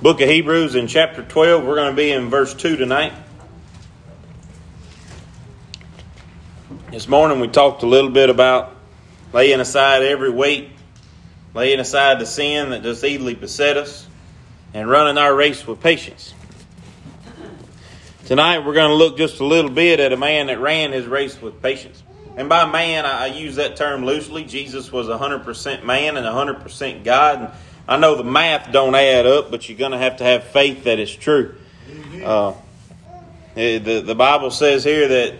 Book of Hebrews in chapter 12. We're going to be in verse 2 tonight. This morning we talked a little bit about laying aside every weight, laying aside the sin that does easily beset us, and running our race with patience. Tonight we're going to look just a little bit at a man that ran his race with patience. And by man, I use that term loosely. Jesus was 100% man and 100% God. And I know the math don't add up, but you're going to have to have faith that it's true. Uh, the, the Bible says here that,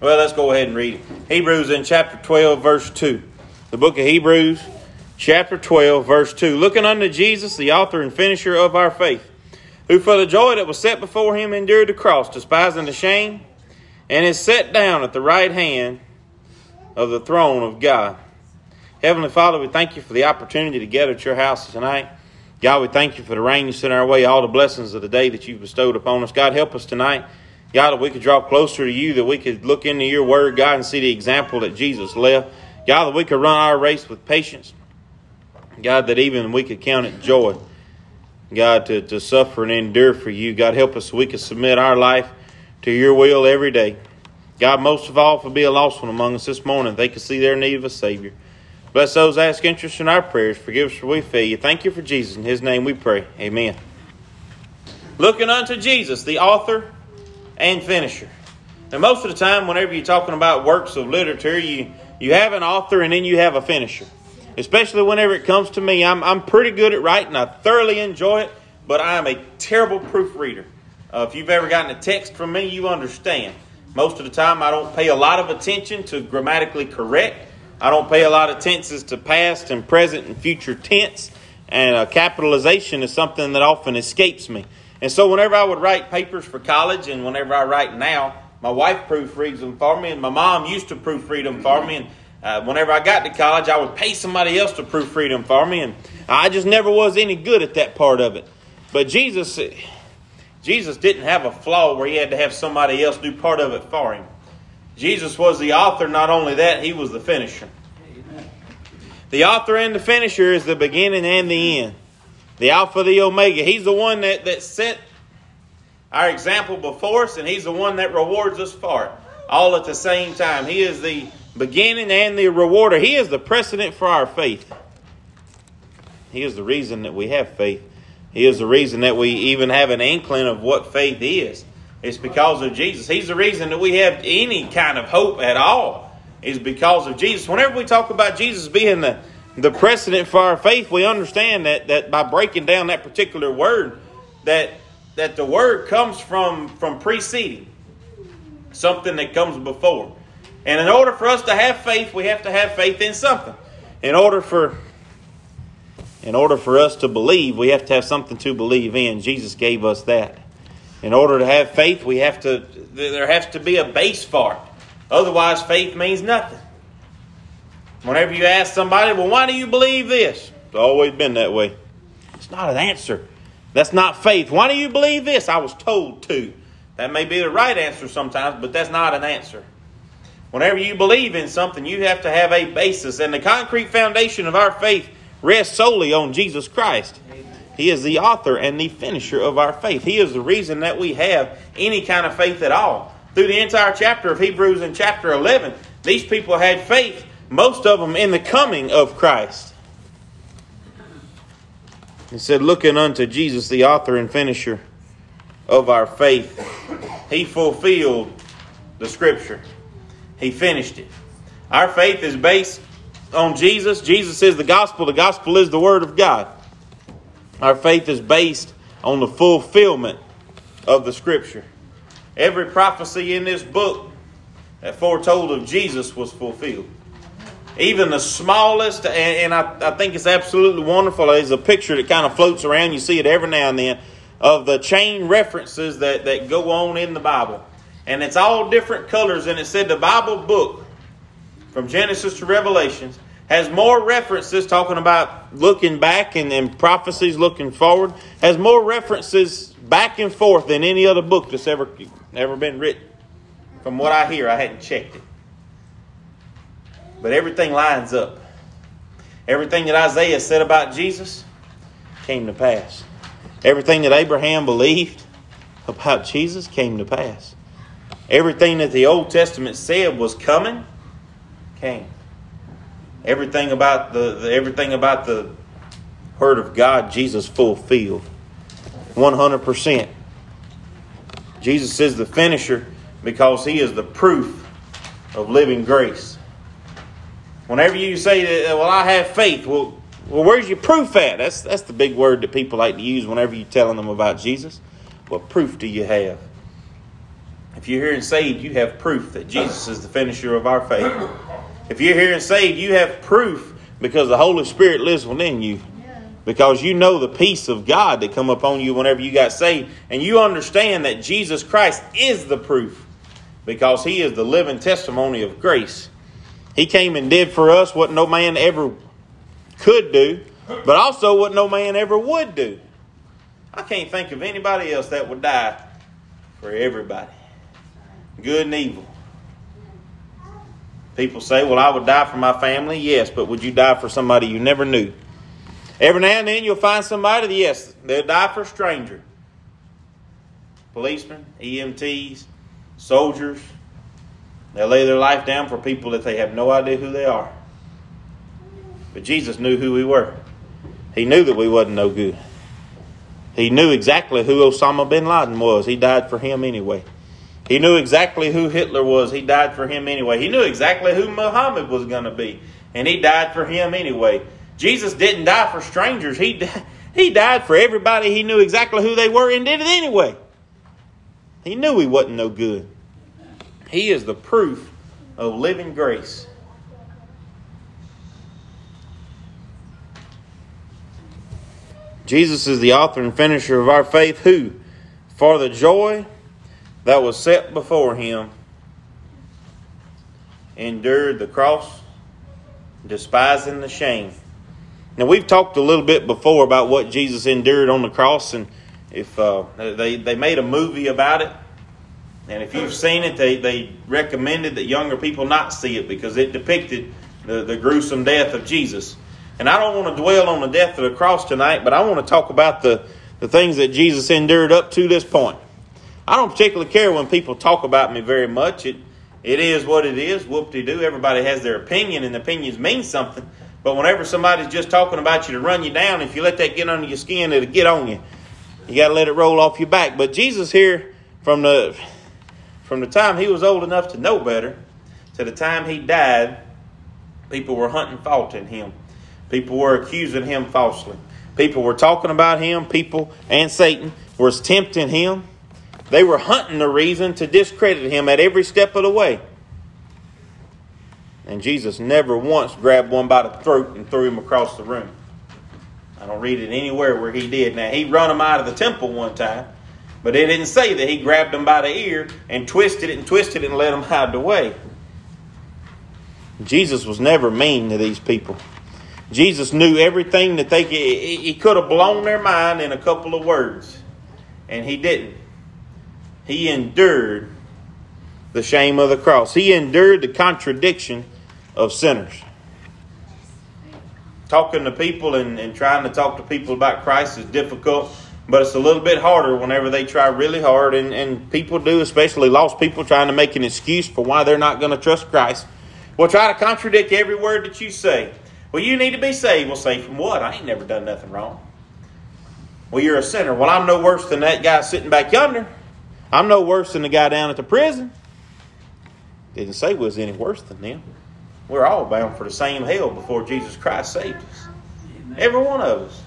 well, let's go ahead and read it. Hebrews in chapter 12, verse 2. The book of Hebrews, chapter 12, verse 2. Looking unto Jesus, the author and finisher of our faith, who for the joy that was set before him endured the cross, despising the shame, and is set down at the right hand of the throne of God. Heavenly Father, we thank you for the opportunity to gather at your house tonight. God, we thank you for the rain you sent our way, all the blessings of the day that you've bestowed upon us. God, help us tonight. God, that we could draw closer to you, that we could look into your word, God, and see the example that Jesus left. God, that we could run our race with patience. God, that even we could count it joy. God, to, to suffer and endure for you. God, help us so we could submit our life to your will every day. God, most of all, for be a lost one among us this morning, they could see their need of a Savior. Bless those ask interest in our prayers. Forgive us for we fail you. Thank you for Jesus. In his name we pray. Amen. Looking unto Jesus, the author and finisher. Now, most of the time, whenever you're talking about works of literature, you, you have an author and then you have a finisher. Especially whenever it comes to me. I'm, I'm pretty good at writing. I thoroughly enjoy it, but I am a terrible proofreader. Uh, if you've ever gotten a text from me, you understand. Most of the time, I don't pay a lot of attention to grammatically correct. I don't pay a lot of tenses to past and present and future tense, and uh, capitalization is something that often escapes me. And so, whenever I would write papers for college, and whenever I write now, my wife proofreads them for me, and my mom used to proofread them for me. And uh, whenever I got to college, I would pay somebody else to proofread them for me, and I just never was any good at that part of it. But Jesus, Jesus didn't have a flaw where he had to have somebody else do part of it for him. Jesus was the author, not only that, he was the finisher. The author and the finisher is the beginning and the end. The Alpha, the Omega. He's the one that, that set our example before us, and He's the one that rewards us for it. All at the same time. He is the beginning and the rewarder. He is the precedent for our faith. He is the reason that we have faith. He is the reason that we even have an inkling of what faith is. It's because of Jesus. He's the reason that we have any kind of hope at all. Is because of Jesus. Whenever we talk about Jesus being the, the precedent for our faith, we understand that, that by breaking down that particular word, that that the word comes from from preceding something that comes before. And in order for us to have faith, we have to have faith in something. In order for in order for us to believe, we have to have something to believe in. Jesus gave us that. In order to have faith, we have to there has to be a base for it. Otherwise, faith means nothing. Whenever you ask somebody, well, why do you believe this? It's always been that way. It's not an answer. That's not faith. Why do you believe this? I was told to. That may be the right answer sometimes, but that's not an answer. Whenever you believe in something, you have to have a basis. And the concrete foundation of our faith rests solely on Jesus Christ. He is the author and the finisher of our faith. He is the reason that we have any kind of faith at all. Through the entire chapter of Hebrews in chapter 11, these people had faith, most of them in the coming of Christ. He said, Looking unto Jesus, the author and finisher of our faith, he fulfilled the scripture, he finished it. Our faith is based on Jesus. Jesus is the gospel, the gospel is the word of God. Our faith is based on the fulfillment of the Scripture. Every prophecy in this book that foretold of Jesus was fulfilled. Even the smallest, and, and I, I, think it's absolutely wonderful. There's a picture that kind of floats around. You see it every now and then of the chain references that, that go on in the Bible. And it's all different colors. And it said the Bible book, from Genesis to Revelations, has more references talking about looking back and, and prophecies looking forward, has more references back and forth than any other book that's ever, ever been written. From what I hear, I hadn't checked it. But everything lines up. Everything that Isaiah said about Jesus came to pass. Everything that Abraham believed about Jesus came to pass. Everything that the Old Testament said was coming came. Everything about the, the everything about the word of God Jesus fulfilled. 100%. Jesus is the finisher because he is the proof of living grace. Whenever you say that, uh, well, I have faith, well, well, where's your proof at? That's that's the big word that people like to use whenever you're telling them about Jesus. What proof do you have? If you're hearing saved, you have proof that Jesus is the finisher of our faith. If you're hearing saved, you have proof because the Holy Spirit lives within you. Because you know the peace of God that come upon you whenever you got saved, and you understand that Jesus Christ is the proof, because He is the living testimony of grace. He came and did for us what no man ever could do, but also what no man ever would do. I can't think of anybody else that would die for everybody, good and evil. People say, Well, I would die for my family. Yes, but would you die for somebody you never knew? Every now and then you'll find somebody, yes, they'll die for a stranger. Policemen, EMTs, soldiers, they'll lay their life down for people that they have no idea who they are. But Jesus knew who we were. He knew that we wasn't no good. He knew exactly who Osama bin Laden was. He died for him anyway. He knew exactly who Hitler was. He died for him anyway. He knew exactly who Muhammad was going to be. And he died for him anyway. Jesus didn't die for strangers. He, he died for everybody. He knew exactly who they were and did it anyway. He knew he wasn't no good. He is the proof of living grace. Jesus is the author and finisher of our faith, who, for the joy that was set before him, endured the cross, despising the shame. Now, we've talked a little bit before about what Jesus endured on the cross, and if uh, they, they made a movie about it. And if you've seen it, they, they recommended that younger people not see it because it depicted the, the gruesome death of Jesus. And I don't want to dwell on the death of the cross tonight, but I want to talk about the, the things that Jesus endured up to this point. I don't particularly care when people talk about me very much. It, it is what it is. Whoop de doo. Everybody has their opinion, and opinions mean something. But whenever somebody's just talking about you to run you down, if you let that get under your skin, it'll get on you. You got to let it roll off your back. But Jesus here, from the from the time he was old enough to know better to the time he died, people were hunting fault in him. People were accusing him falsely. People were talking about him. People and Satan was tempting him. They were hunting the reason to discredit him at every step of the way. And Jesus never once grabbed one by the throat and threw him across the room. I don't read it anywhere where he did. Now, he run him out of the temple one time, but it didn't say that he grabbed him by the ear and twisted it and twisted it and let him hide the way. Jesus was never mean to these people. Jesus knew everything that they could, he could have blown their mind in a couple of words, and he didn't. He endured the shame of the cross. He endured the contradiction of sinners. Talking to people and, and trying to talk to people about Christ is difficult, but it's a little bit harder whenever they try really hard, and, and people do, especially lost people, trying to make an excuse for why they're not going to trust Christ. Will try to contradict every word that you say. Well, you need to be saved. Well, saved from what? I ain't never done nothing wrong. Well, you're a sinner. Well, I'm no worse than that guy sitting back yonder. I'm no worse than the guy down at the prison. Didn't say was any worse than them. We're all bound for the same hell before Jesus Christ saved us. Every one of us.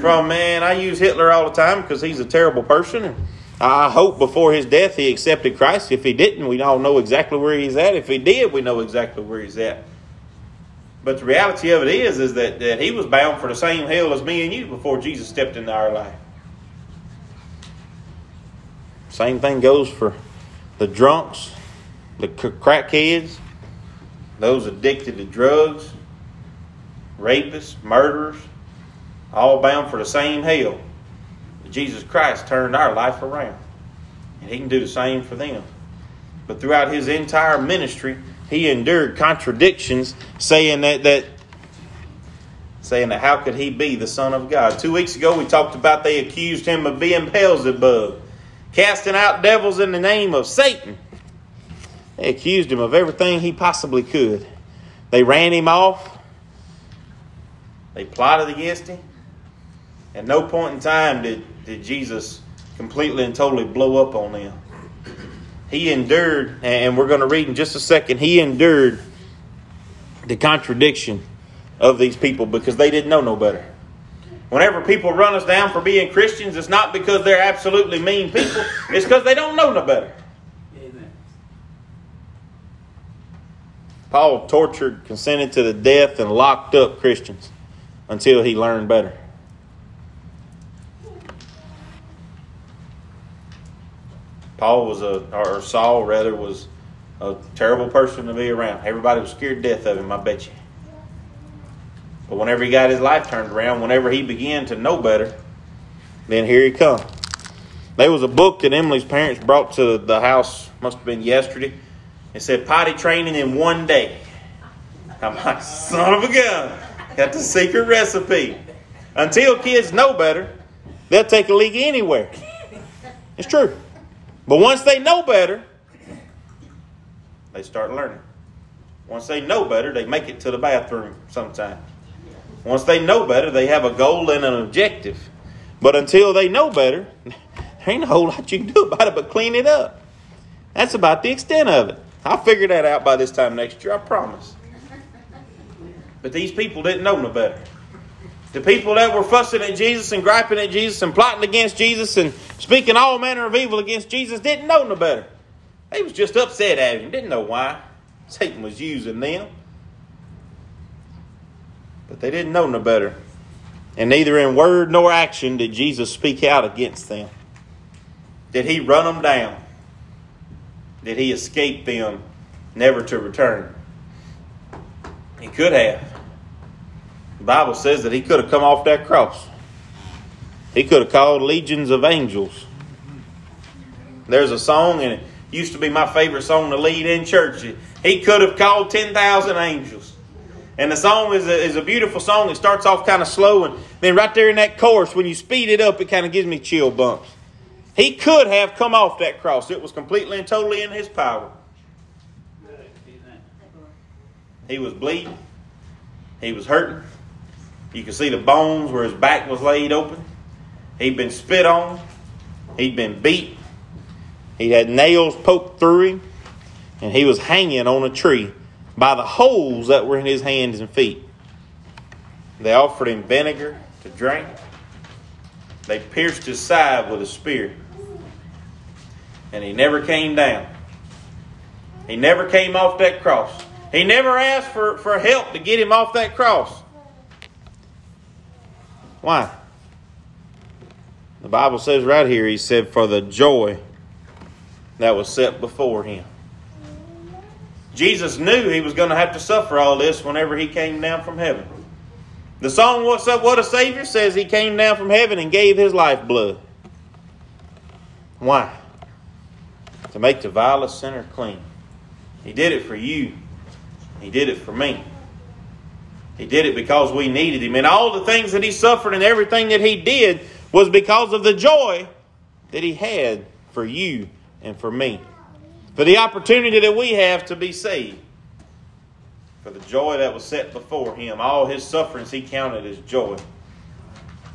From man, I use Hitler all the time because he's a terrible person. And I hope before his death he accepted Christ. If he didn't, we all know exactly where he's at. If he did, we know exactly where he's at. But the reality of it is, is that, that he was bound for the same hell as me and you before Jesus stepped into our life. Same thing goes for the drunks, the crackheads, those addicted to drugs, rapists, murderers, all bound for the same hell. But Jesus Christ turned our life around. And he can do the same for them. But throughout his entire ministry, he endured contradictions saying that, that saying that how could he be the Son of God? Two weeks ago we talked about they accused him of being Beelzebub, casting out devils in the name of Satan. They accused him of everything he possibly could. They ran him off. They plotted against him. At no point in time did, did Jesus completely and totally blow up on them. He endured, and we're going to read in just a second, he endured the contradiction of these people because they didn't know no better. Whenever people run us down for being Christians, it's not because they're absolutely mean people, it's because they don't know no better. Paul tortured, consented to the death, and locked up Christians until he learned better. Paul was a, or Saul rather, was a terrible person to be around. Everybody was scared to death of him, I bet you. But whenever he got his life turned around, whenever he began to know better, then here he come. There was a book that Emily's parents brought to the house, must have been yesterday. It said potty training in one day. I'm like, son of a gun. Got the secret recipe. Until kids know better, they'll take a leak anywhere. It's true. But once they know better, they start learning. Once they know better, they make it to the bathroom sometimes. Once they know better, they have a goal and an objective. But until they know better, there ain't a whole lot you can do about it but clean it up. That's about the extent of it. I'll figure that out by this time next year, I promise. But these people didn't know no better. The people that were fussing at Jesus and griping at Jesus and plotting against Jesus and speaking all manner of evil against Jesus didn't know no better. They was just upset at him, didn't know why. Satan was using them. But they didn't know no better. And neither in word nor action did Jesus speak out against them. Did he run them down? Did he escape them never to return? He could have. The Bible says that he could have come off that cross. He could have called legions of angels. There's a song, and it used to be my favorite song to lead in church. He could have called 10,000 angels. And the song is a, is a beautiful song. It starts off kind of slow, and then right there in that chorus, when you speed it up, it kind of gives me chill bumps. He could have come off that cross. It was completely and totally in his power. He was bleeding. He was hurting. You can see the bones where his back was laid open. He'd been spit on. He'd been beat. He had nails poked through him. And he was hanging on a tree by the holes that were in his hands and feet. They offered him vinegar to drink. They pierced his side with a spear. And he never came down. He never came off that cross. He never asked for, for help to get him off that cross. Why? The Bible says right here, he said, for the joy that was set before him. Jesus knew he was going to have to suffer all this whenever he came down from heaven. The song What's Up, What a Savior says he came down from heaven and gave his life blood. Why? To make the vilest sinner clean. He did it for you. He did it for me. He did it because we needed him. And all the things that he suffered and everything that he did was because of the joy that he had for you and for me. For the opportunity that we have to be saved. For the joy that was set before him. All his sufferings he counted as joy.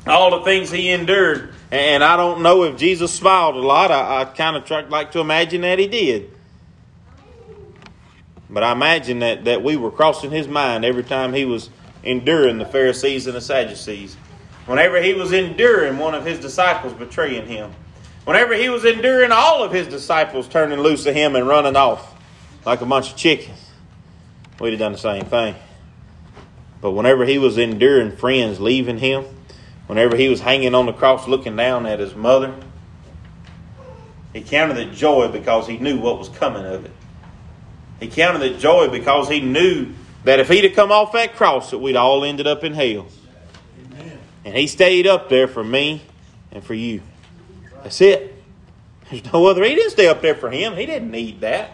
All the things he endured. And I don't know if Jesus smiled a lot. I, I kind of like to imagine that he did. But I imagine that, that we were crossing his mind every time he was enduring the Pharisees and the Sadducees. Whenever he was enduring one of his disciples betraying him. Whenever he was enduring all of his disciples turning loose of him and running off like a bunch of chickens. We'd have done the same thing. But whenever he was enduring friends leaving him, whenever he was hanging on the cross looking down at his mother, he counted it joy because he knew what was coming of it. He counted it joy because he knew that if he'd have come off that cross, that we'd all ended up in hell. Amen. And he stayed up there for me and for you. That's it. There's no other. He didn't stay up there for him. He didn't need that.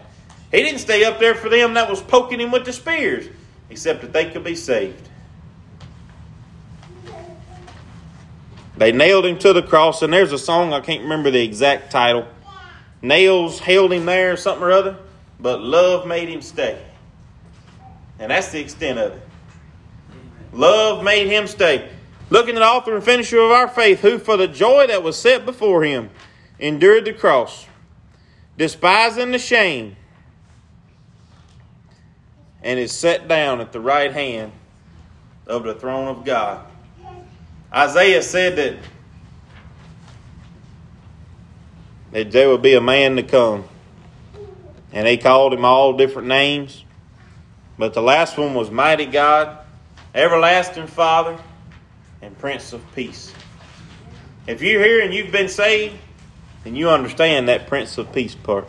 He didn't stay up there for them that was poking him with the spears, except that they could be saved. They nailed him to the cross, and there's a song, I can't remember the exact title. Nails held him there, or something or other, but love made him stay. And that's the extent of it. Love made him stay. Looking at the author and finisher of our faith, who for the joy that was set before him endured the cross, despising the shame, and is set down at the right hand of the throne of God. Isaiah said that, that there would be a man to come. And they called him all different names. But the last one was Mighty God, Everlasting Father, and Prince of Peace. If you're here and you've been saved, then you understand that Prince of Peace part.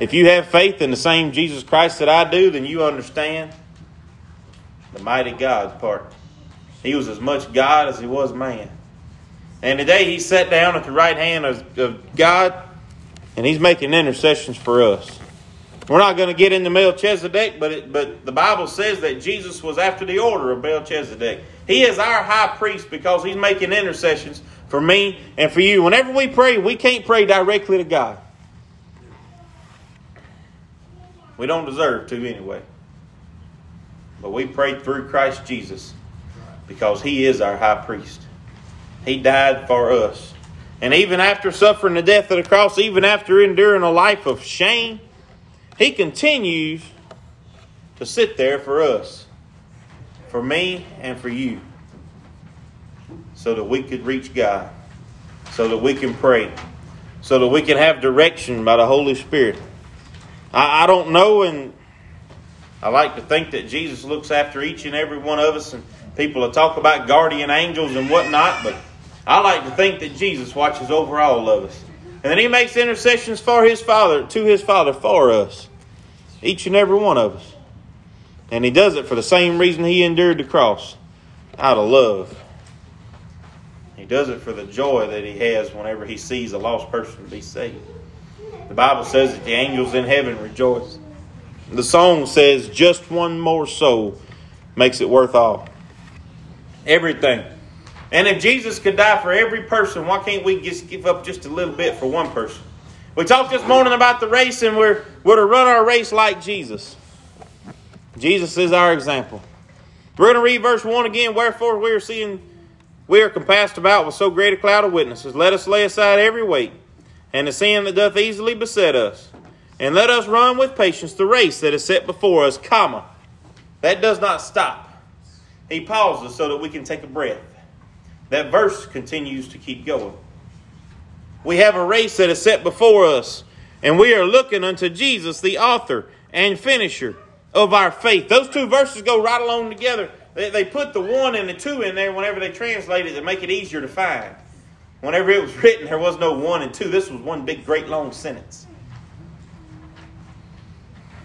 If you have faith in the same Jesus Christ that I do, then you understand the mighty God part. He was as much God as he was man. And today he sat down at the right hand of, of God and he's making intercessions for us. We're not going to get into Melchizedek, but it, but the Bible says that Jesus was after the order of Melchizedek. He is our high priest because he's making intercessions for me and for you. Whenever we pray, we can't pray directly to God. We don't deserve to anyway. But we pray through Christ Jesus because he is our high priest. He died for us. And even after suffering the death of the cross, even after enduring a life of shame, he continues to sit there for us, for me and for you, so that we could reach God, so that we can pray, so that we can have direction by the Holy Spirit. I, I don't know, and I like to think that Jesus looks after each and every one of us and People will talk about guardian angels and whatnot, but I like to think that Jesus watches over all of us. And then he makes intercessions for his Father, to his Father for us. Each and every one of us. And he does it for the same reason he endured the cross out of love. He does it for the joy that he has whenever he sees a lost person be saved. The Bible says that the angels in heaven rejoice. The song says, just one more soul makes it worth all everything. And if Jesus could die for every person, why can't we just give up just a little bit for one person? We talked this morning about the race, and we're, we're to run our race like Jesus. Jesus is our example. We're going to read verse 1 again. Wherefore we are seeing, we are compassed about with so great a cloud of witnesses. Let us lay aside every weight and the sin that doth easily beset us. And let us run with patience the race that is set before us, comma. That does not stop. He pauses so that we can take a breath. That verse continues to keep going. We have a race that is set before us, and we are looking unto Jesus, the author and finisher of our faith. Those two verses go right along together. They, put the one and the two in there whenever they translate it to make it easier to find. Whenever it was written, there was no one and two. This was one big, great, long sentence.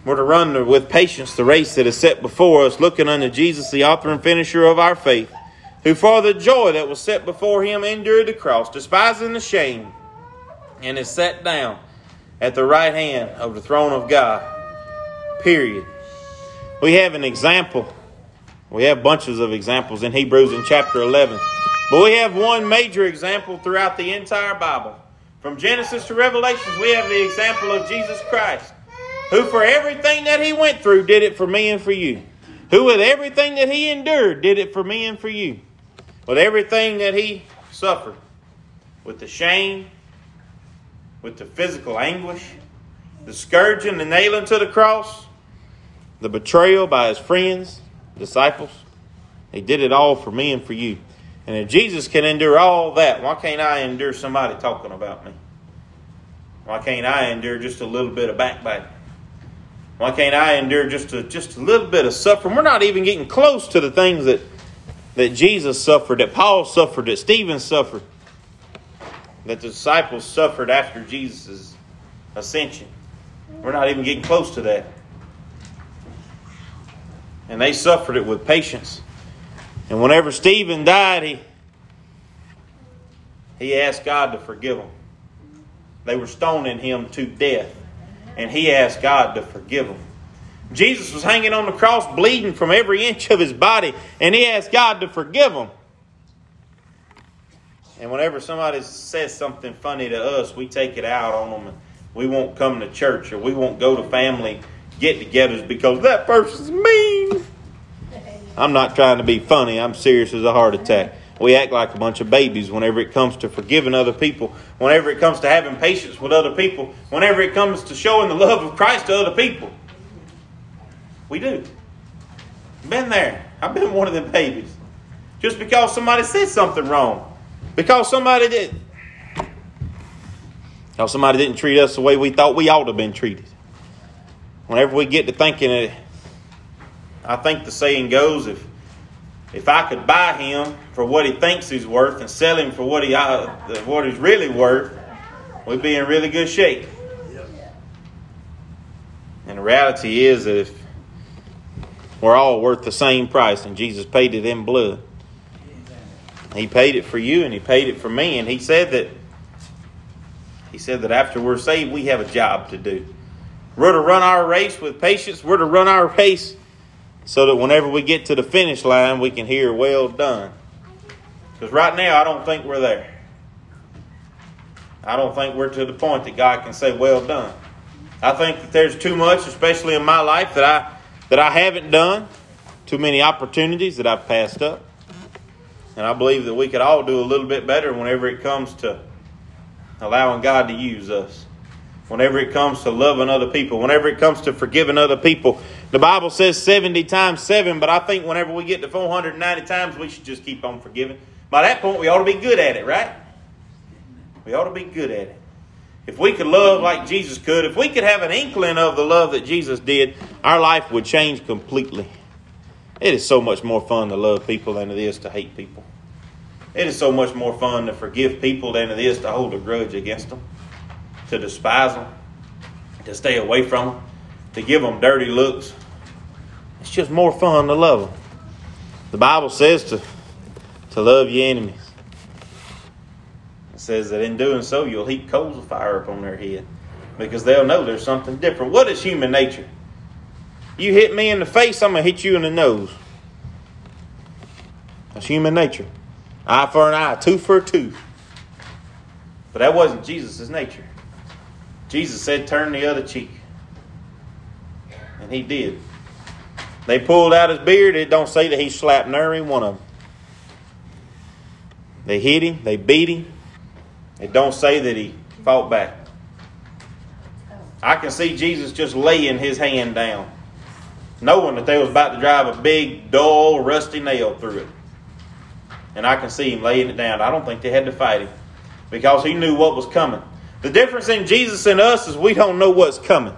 We're to run with patience the race that is set before us, looking unto Jesus, the author and finisher of our faith, who for the joy that was set before him endured the cross, despising the shame, and is set down at the right hand of the throne of God. Period. We have an example. We have bunches of examples in Hebrews in chapter 11. But we have one major example throughout the entire Bible. From Genesis to Revelations, we have the example of Jesus Christ who for everything that he went through did it for me and for you. Who with everything that he endured did it for me and for you. With everything that he suffered. With the shame, with the physical anguish, the scourging, the nailing to the cross, the betrayal by his friends, disciples. He did it all for me and for you. And if Jesus can endure all that, why can't I endure somebody talking about me? Why can't I endure just a little bit of backbiting? Why can't I endure just a, just a little bit of suffering? We're not even getting close to the things that, that Jesus suffered, that Paul suffered, that Stephen suffered, that the disciples suffered after Jesus' ascension. We're not even getting close to that. And they suffered it with patience. And whenever Stephen died, he, he asked God to forgive him. They were stoning him to death and he asked God to forgive him. Jesus was hanging on the cross, bleeding from every inch of his body, and he asked God to forgive him. And whenever somebody says something funny to us, we take it out on them. And we won't come to church or we won't go to family get togethers because that person's mean. I'm not trying to be funny. I'm serious as a heart attack. We act like a bunch of babies whenever it comes to forgiving other people, whenever it comes to having patience with other people, whenever it comes to showing the love of Christ to other people. We do. Been there. I've been one of them babies. Just because somebody said something wrong. Because somebody did. Because somebody didn't treat us the way we thought we ought to have been treated. Whenever we get to thinking it, I think the saying goes if if I could buy him for what he thinks he's worth and sell him for what he uh, what he's really worth, we'd be in really good shape. And the reality is that if we're all worth the same price, and Jesus paid it in blood. He paid it for you, and He paid it for me, and He said that He said that after we're saved, we have a job to do. We're to run our race with patience. We're to run our race so that whenever we get to the finish line, we can hear, well done. Because right now, I don't think we're there. I don't think we're to the point that God can say, well done. I think that there's too much, especially in my life, that I, that I haven't done, too many opportunities that I've passed up. And I believe that we could all do a little bit better whenever it comes to allowing God to use us whenever it comes to loving other people, whenever it comes to forgiving other people. The Bible says 70 times 7, but I think whenever we get to 490 times, we should just keep on forgiving. By that point, we ought to be good at it, right? We ought to be good at it. If we could love like Jesus could, if we could have an inkling of the love that Jesus did, our life would change completely. It is so much more fun to love people than it is to hate people. It is so much more fun to forgive people than it is to hold a grudge against them to despise them, to stay away from them, to give them dirty looks. It's just more fun to love them. The Bible says to, to love your enemies. It says that in doing so, you'll heap coals of fire upon their head because they'll know there's something different. What is human nature? You hit me in the face, I'm going to hit you in the nose. That's human nature. Eye for an eye, tooth for a tooth. But that wasn't Jesus' nature. Jesus said, Turn the other cheek. And he did. They pulled out his beard. It don't say that he slapped every one of them. They hit him. They beat him. It don't say that he fought back. I can see Jesus just laying his hand down, knowing that they was about to drive a big, dull, rusty nail through it. And I can see him laying it down. I don't think they had to fight him because he knew what was coming. The difference in Jesus and us is we don't know what's coming.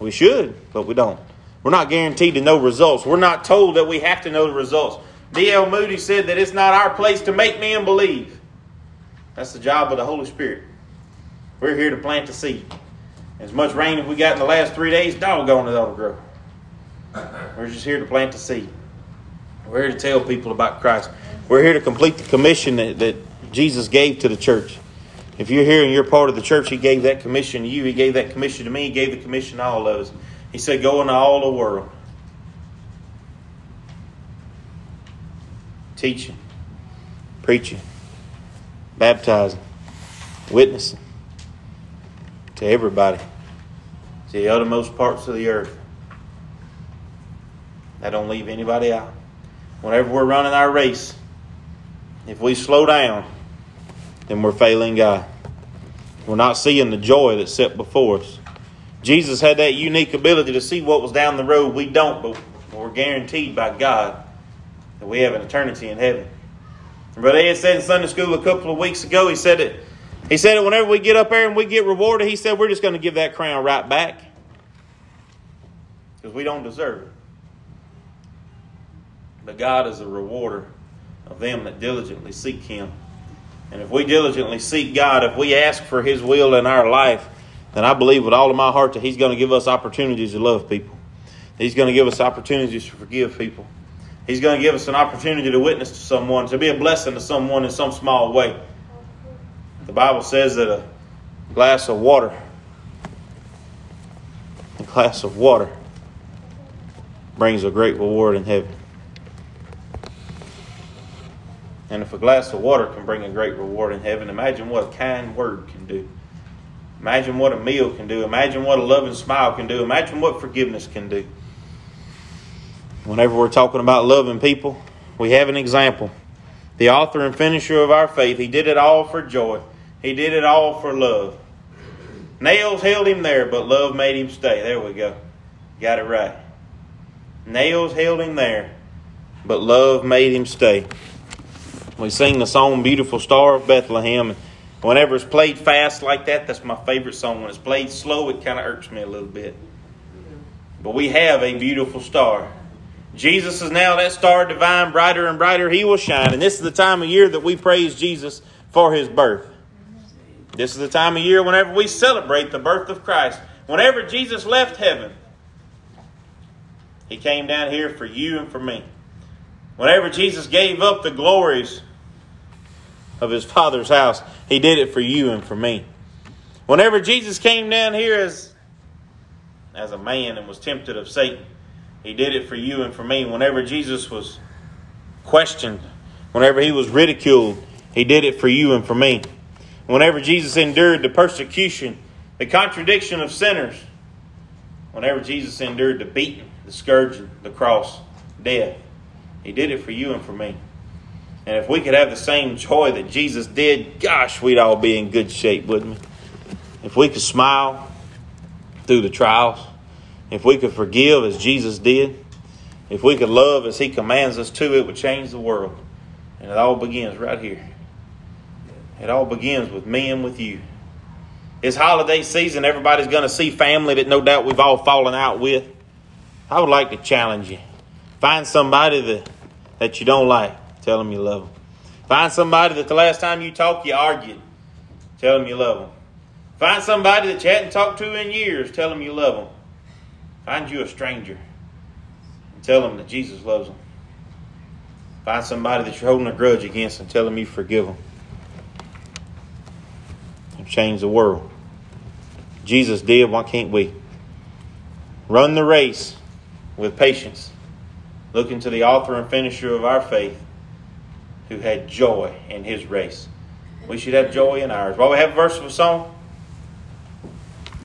We should, but we don't. We're not guaranteed to know results. We're not told that we have to know the results. D.L. Moody said that it's not our place to make men believe. That's the job of the Holy Spirit. We're here to plant the seed. As much rain as we got in the last three days, doggone it, that'll grow. We're just here to plant the seed. We're here to tell people about Christ. We're here to complete the commission that, that Jesus gave to the church. If you're here and you're part of the church, He gave that commission to you. He gave that commission to me. He gave the commission to all of us. He said, Go into all the world. Teaching, preaching, baptizing, witnessing to everybody, to the uttermost parts of the earth. That don't leave anybody out. Whenever we're running our race, if we slow down, then we're failing God. We're not seeing the joy that's set before us. Jesus had that unique ability to see what was down the road. We don't, but we're guaranteed by God that we have an eternity in heaven. Brother Ed said in Sunday school a couple of weeks ago, he said it. He said it whenever we get up there and we get rewarded, he said we're just going to give that crown right back because we don't deserve it. But God is a rewarder of them that diligently seek Him. And if we diligently seek God, if we ask for His will in our life, then I believe with all of my heart that He's going to give us opportunities to love people. He's going to give us opportunities to forgive people. He's going to give us an opportunity to witness to someone, to be a blessing to someone in some small way. The Bible says that a glass of water, a glass of water, brings a great reward in heaven. And if a glass of water can bring a great reward in heaven, imagine what a kind word can do. Imagine what a meal can do. Imagine what a loving smile can do. Imagine what forgiveness can do. Whenever we're talking about loving people, we have an example. The author and finisher of our faith, he did it all for joy. He did it all for love. Nails held him there, but love made him stay. There we go. Got it right. Nails held him there, but love made him stay. We sing the song Beautiful Star of Bethlehem. Whenever it's played fast like that, that's my favorite song. When it's played slow, it kind of irks me a little bit. But we have a beautiful star. Jesus is now that star divine, brighter and brighter he will shine. And this is the time of year that we praise Jesus for his birth. This is the time of year whenever we celebrate the birth of Christ. Whenever Jesus left heaven, he came down here for you and for me. Whenever Jesus gave up the glories of his Father's house, he did it for you and for me. Whenever Jesus came down here as, as a man and was tempted of Satan, he did it for you and for me. Whenever Jesus was questioned, whenever he was ridiculed, he did it for you and for me. Whenever Jesus endured the persecution, the contradiction of sinners, whenever Jesus endured the beating, the scourging, the cross, death, he did it for you and for me. And if we could have the same joy that Jesus did, gosh, we'd all be in good shape, wouldn't we? If we could smile through the trials, if we could forgive as Jesus did, if we could love as He commands us to, it would change the world. And it all begins right here. It all begins with me and with you. It's holiday season. Everybody's going to see family that no doubt we've all fallen out with. I would like to challenge you. Find somebody that, that you don't like. Tell them you love them. Find somebody that the last time you talked, you argued. Tell them you love them. Find somebody that you hadn't talked to in years. Tell them you love them. Find you a stranger and tell them that Jesus loves them. Find somebody that you're holding a grudge against and tell them you forgive them. And change the world. Jesus did, why can't we? Run the race with patience, looking to the author and finisher of our faith who had joy in his race. We should have joy in ours. While we have a verse of a song,